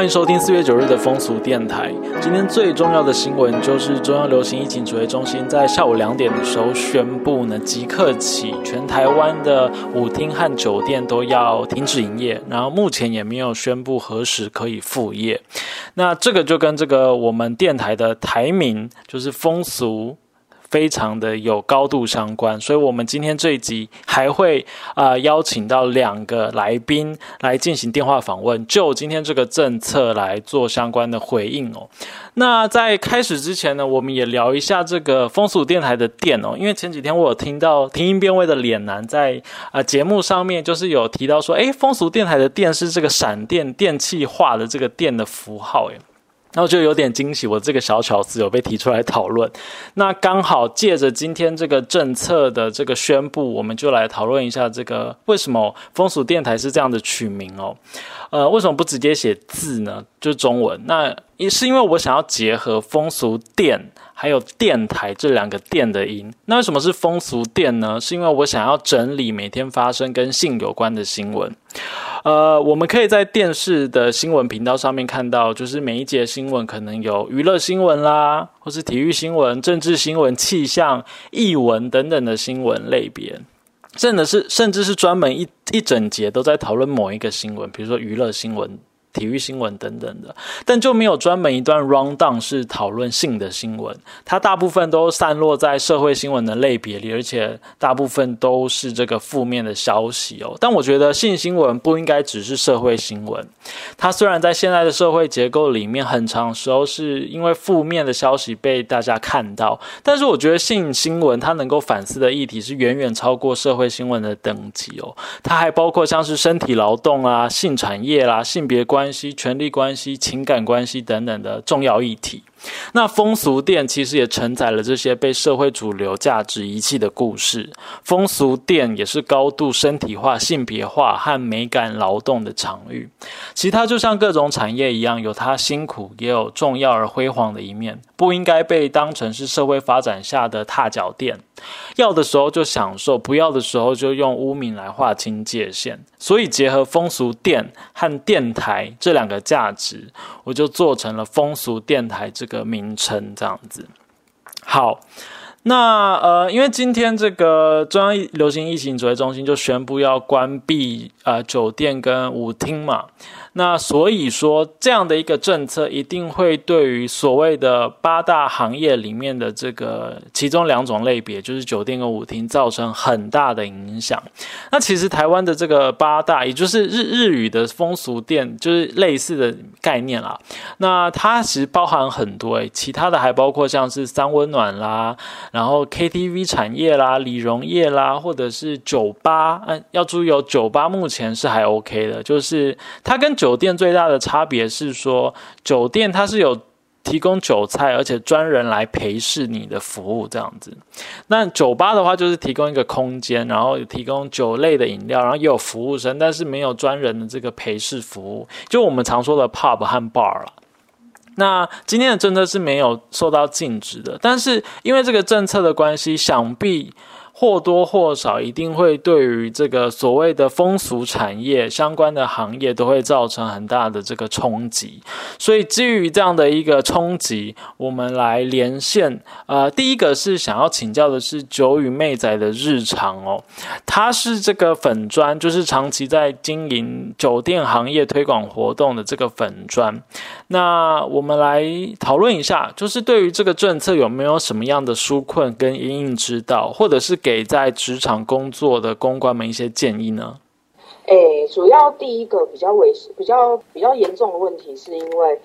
欢迎收听四月九日的风俗电台。今天最重要的新闻就是中央流行疫情指挥中心在下午两点的时候宣布呢，即刻起全台湾的舞厅和酒店都要停止营业，然后目前也没有宣布何时可以复业。那这个就跟这个我们电台的台名就是风俗。非常的有高度相关，所以我们今天这一集还会啊邀请到两个来宾来进行电话访问，就今天这个政策来做相关的回应哦。那在开始之前呢，我们也聊一下这个风俗电台的店哦，因为前几天我有听到听音辨位的脸男在啊节目上面就是有提到说，诶，风俗电台的店是这个闪电电气化的这个电的符号诶。然后就有点惊喜，我这个小巧思有被提出来讨论。那刚好借着今天这个政策的这个宣布，我们就来讨论一下这个为什么风俗电台是这样的取名哦。呃，为什么不直接写字呢？就是中文。那也是因为我想要结合风俗电。还有电台这两个电的音，那为什么是风俗电呢？是因为我想要整理每天发生跟性有关的新闻。呃，我们可以在电视的新闻频道上面看到，就是每一节新闻可能有娱乐新闻啦，或是体育新闻、政治新闻、气象、译文等等的新闻类别，甚的是甚至是专门一一整节都在讨论某一个新闻，比如说娱乐新闻。体育新闻等等的，但就没有专门一段 round down 是讨论性的新闻，它大部分都散落在社会新闻的类别里，而且大部分都是这个负面的消息哦。但我觉得性新闻不应该只是社会新闻，它虽然在现在的社会结构里面，很长时候是因为负面的消息被大家看到，但是我觉得性新闻它能够反思的议题是远远超过社会新闻的等级哦。它还包括像是身体劳动啊、性产业啦、性别关。关系、权力关系、情感关系等等的重要议题。那风俗店其实也承载了这些被社会主流价值遗弃的故事。风俗店也是高度身体化、性别化和美感劳动的场域。其他就像各种产业一样，有它辛苦，也有重要而辉煌的一面，不应该被当成是社会发展下的踏脚垫。要的时候就享受，不要的时候就用污名来划清界限。所以结合风俗店和电台这两个价值，我就做成了风俗电台这个名称，这样子。好，那呃，因为今天这个中央流行疫情指挥中心就宣布要关闭呃酒店跟舞厅嘛。那所以说，这样的一个政策一定会对于所谓的八大行业里面的这个其中两种类别，就是酒店跟舞厅，造成很大的影响。那其实台湾的这个八大，也就是日日语的风俗店，就是类似的概念啦。那它其实包含很多诶，其他的还包括像是三温暖啦，然后 KTV 产业啦、理容业啦，或者是酒吧。嗯，要注意哦，酒吧目前是还 OK 的，就是它跟酒店最大的差别是说，酒店它是有提供酒菜，而且专人来陪侍你的服务这样子。那酒吧的话，就是提供一个空间，然后提供酒类的饮料，然后也有服务生，但是没有专人的这个陪侍服务，就我们常说的 pub 和 bar 了。那今天的政策是没有受到禁止的，但是因为这个政策的关系，想必。或多或少一定会对于这个所谓的风俗产业相关的行业都会造成很大的这个冲击，所以基于这样的一个冲击，我们来连线。呃，第一个是想要请教的是酒与妹仔的日常哦，他是这个粉砖，就是长期在经营酒店行业推广活动的这个粉砖。那我们来讨论一下，就是对于这个政策有没有什么样的纾困跟因应之道，或者是给。给在职场工作的公关们一些建议呢？诶，主要第一个比较危、比较比较严重的问题，是因为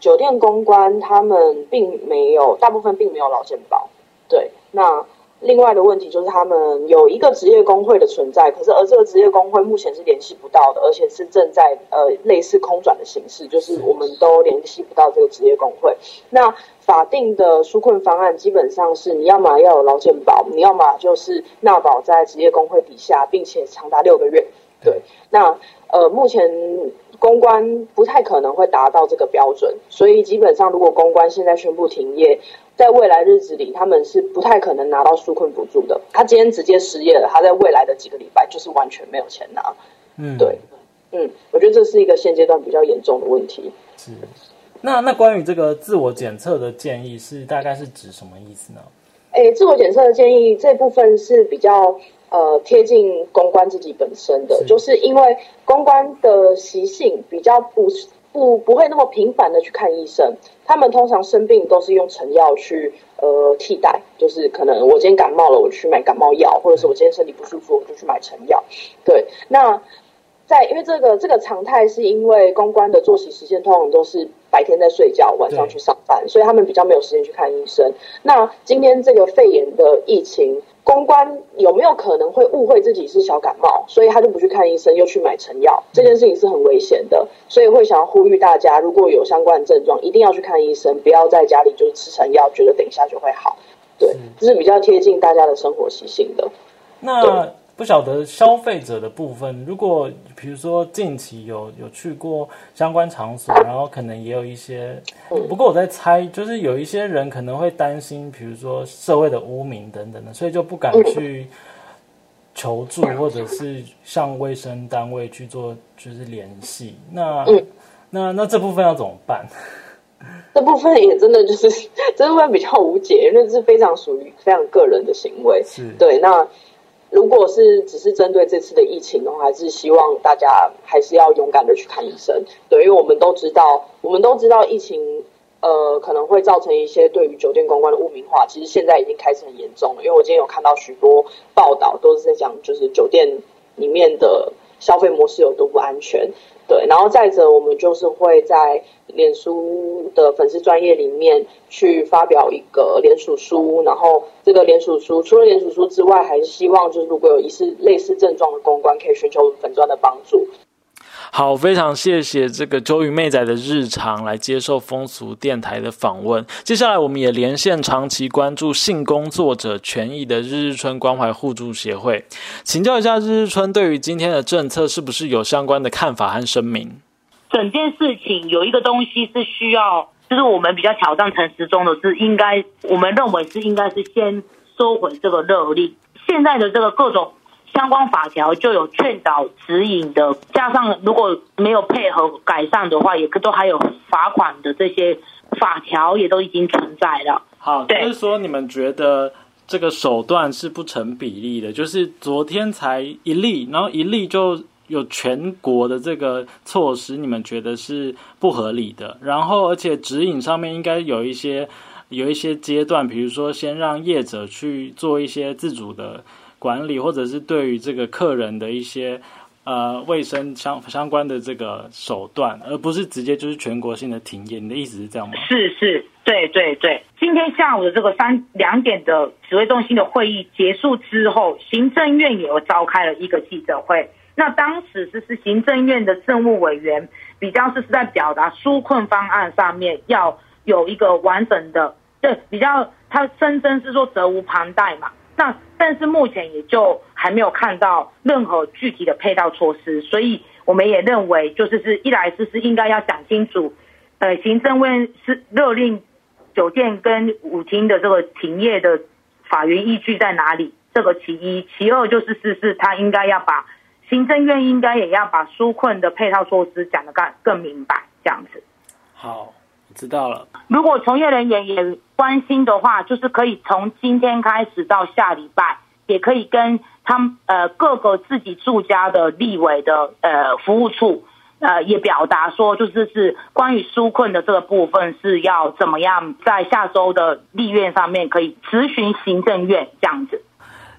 酒店公关他们并没有，大部分并没有老健保。对，那另外的问题就是他们有一个职业工会的存在，可是而这个职业工会目前是联系不到的，而且是正在呃类似空转的形式，就是我们都联系不到这个职业工会。那法定的纾困方案基本上是，你要么要有劳健保，你要么就是纳保在职业工会底下，并且长达六个月。对，那呃，目前公关不太可能会达到这个标准，所以基本上如果公关现在宣布停业，在未来日子里，他们是不太可能拿到纾困补助的。他今天直接失业了，他在未来的几个礼拜就是完全没有钱拿。嗯，对，嗯，我觉得这是一个现阶段比较严重的问题。是。那那关于这个自我检测的建议是大概是指什么意思呢？诶，自我检测的建议这部分是比较呃贴近公关自己本身的，就是因为公关的习性比较不不不会那么频繁的去看医生，他们通常生病都是用成药去呃替代，就是可能我今天感冒了，我去买感冒药，或者是我今天身体不舒服，我就去买成药。对，那。在，因为这个这个常态是因为公关的作息时间通常都是白天在睡觉，晚上去上班，所以他们比较没有时间去看医生。那今天这个肺炎的疫情，公关有没有可能会误会自己是小感冒，所以他就不去看医生，又去买成药？这件事情是很危险的，所以会想要呼吁大家，如果有相关症状，一定要去看医生，不要在家里就是吃成药，觉得等一下就会好。对，这是比较贴近大家的生活习性的。那。不晓得消费者的部分，如果比如说近期有有去过相关场所，然后可能也有一些，不过我在猜，就是有一些人可能会担心，比如说社会的污名等等的，所以就不敢去求助，或者是向卫生单位去做就是联系。那那那这部分要怎么办？这部分也真的就是这部分比较无解，因为是非常属于非常个人的行为。是对那。如果是只是针对这次的疫情的话，还是希望大家还是要勇敢的去看医生。对，因为我们都知道，我们都知道疫情呃可能会造成一些对于酒店公关的污名化。其实现在已经开始很严重了，因为我今天有看到许多报道，都是在讲就是酒店里面的消费模式有多不安全。对，然后再者，我们就是会在脸书的粉丝专业里面去发表一个联署书，然后这个联署书除了联署书之外，还是希望就是如果有疑似类似症状的公关，可以寻求粉钻的帮助。好，非常谢谢这个周瑜妹仔的日常来接受风俗电台的访问。接下来，我们也连线长期关注性工作者权益的日日春关怀互助协会，请教一下日日春对于今天的政策是不是有相关的看法和声明？整件事情有一个东西是需要，就是我们比较挑战陈时中的是，应该我们认为是应该是先收回这个热力。现在的这个各种。相关法条就有劝导指引的，加上如果没有配合改善的话，也都还有罚款的这些法条也都已经存在了。好，就是说你们觉得这个手段是不成比例的，就是昨天才一例，然后一例就有全国的这个措施，你们觉得是不合理的。然后而且指引上面应该有一些有一些阶段，比如说先让业者去做一些自主的。管理或者是对于这个客人的一些呃卫生相相关的这个手段，而不是直接就是全国性的停业。你的意思是这样吗？是是，对对对。今天下午的这个三两点的指挥中心的会议结束之后，行政院也有召开了一个记者会。那当时是是行政院的政务委员比较是是在表达纾困方案上面要有一个完整的，对比较他声称是说责无旁贷嘛。那但是目前也就还没有看到任何具体的配套措施，所以我们也认为，就是是一来是是应该要讲清楚，呃，行政院是勒令酒店跟舞厅的这个停业的法源依据在哪里？这个其一，其二就是是是他应该要把行政院应该也要把纾困的配套措施讲得更更明白，这样子。好。知道了。如果从业人员也关心的话，就是可以从今天开始到下礼拜，也可以跟他们呃各个自己住家的立委的呃服务处呃也表达说，就是是关于纾困的这个部分是要怎么样在下周的立院上面可以咨询行政院这样子。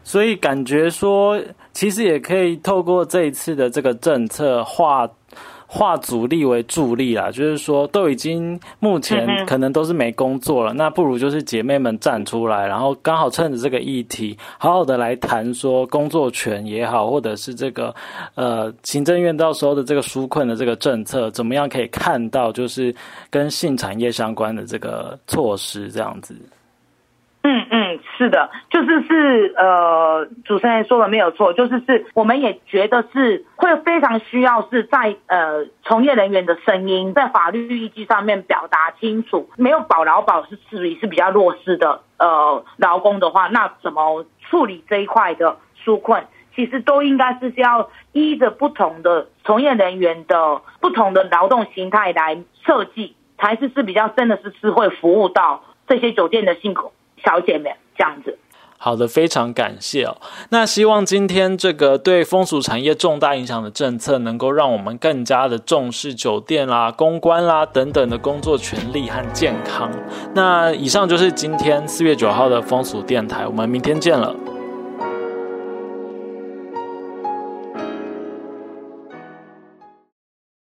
所以感觉说，其实也可以透过这一次的这个政策化。化阻力为助力啦，就是说都已经目前可能都是没工作了，那不如就是姐妹们站出来，然后刚好趁着这个议题，好好的来谈说工作权也好，或者是这个呃行政院到时候的这个纾困的这个政策，怎么样可以看到就是跟性产业相关的这个措施这样子。嗯嗯，是的，就是是呃，主持人说的没有错，就是是我们也觉得是会非常需要是在呃从业人员的声音在法律依据上面表达清楚，没有保劳保是属于是比较弱势的呃劳工的话，那怎么处理这一块的纾困，其实都应该是要。依着不同的从业人员的不同的劳动形态来设计，才是是比较真的是是会服务到这些酒店的辛苦小姐们这样子。好的，非常感谢哦。那希望今天这个对风俗产业重大影响的政策，能够让我们更加的重视酒店啦、公关啦等等的工作权利和健康。那以上就是今天四月九号的风俗电台，我们明天见了。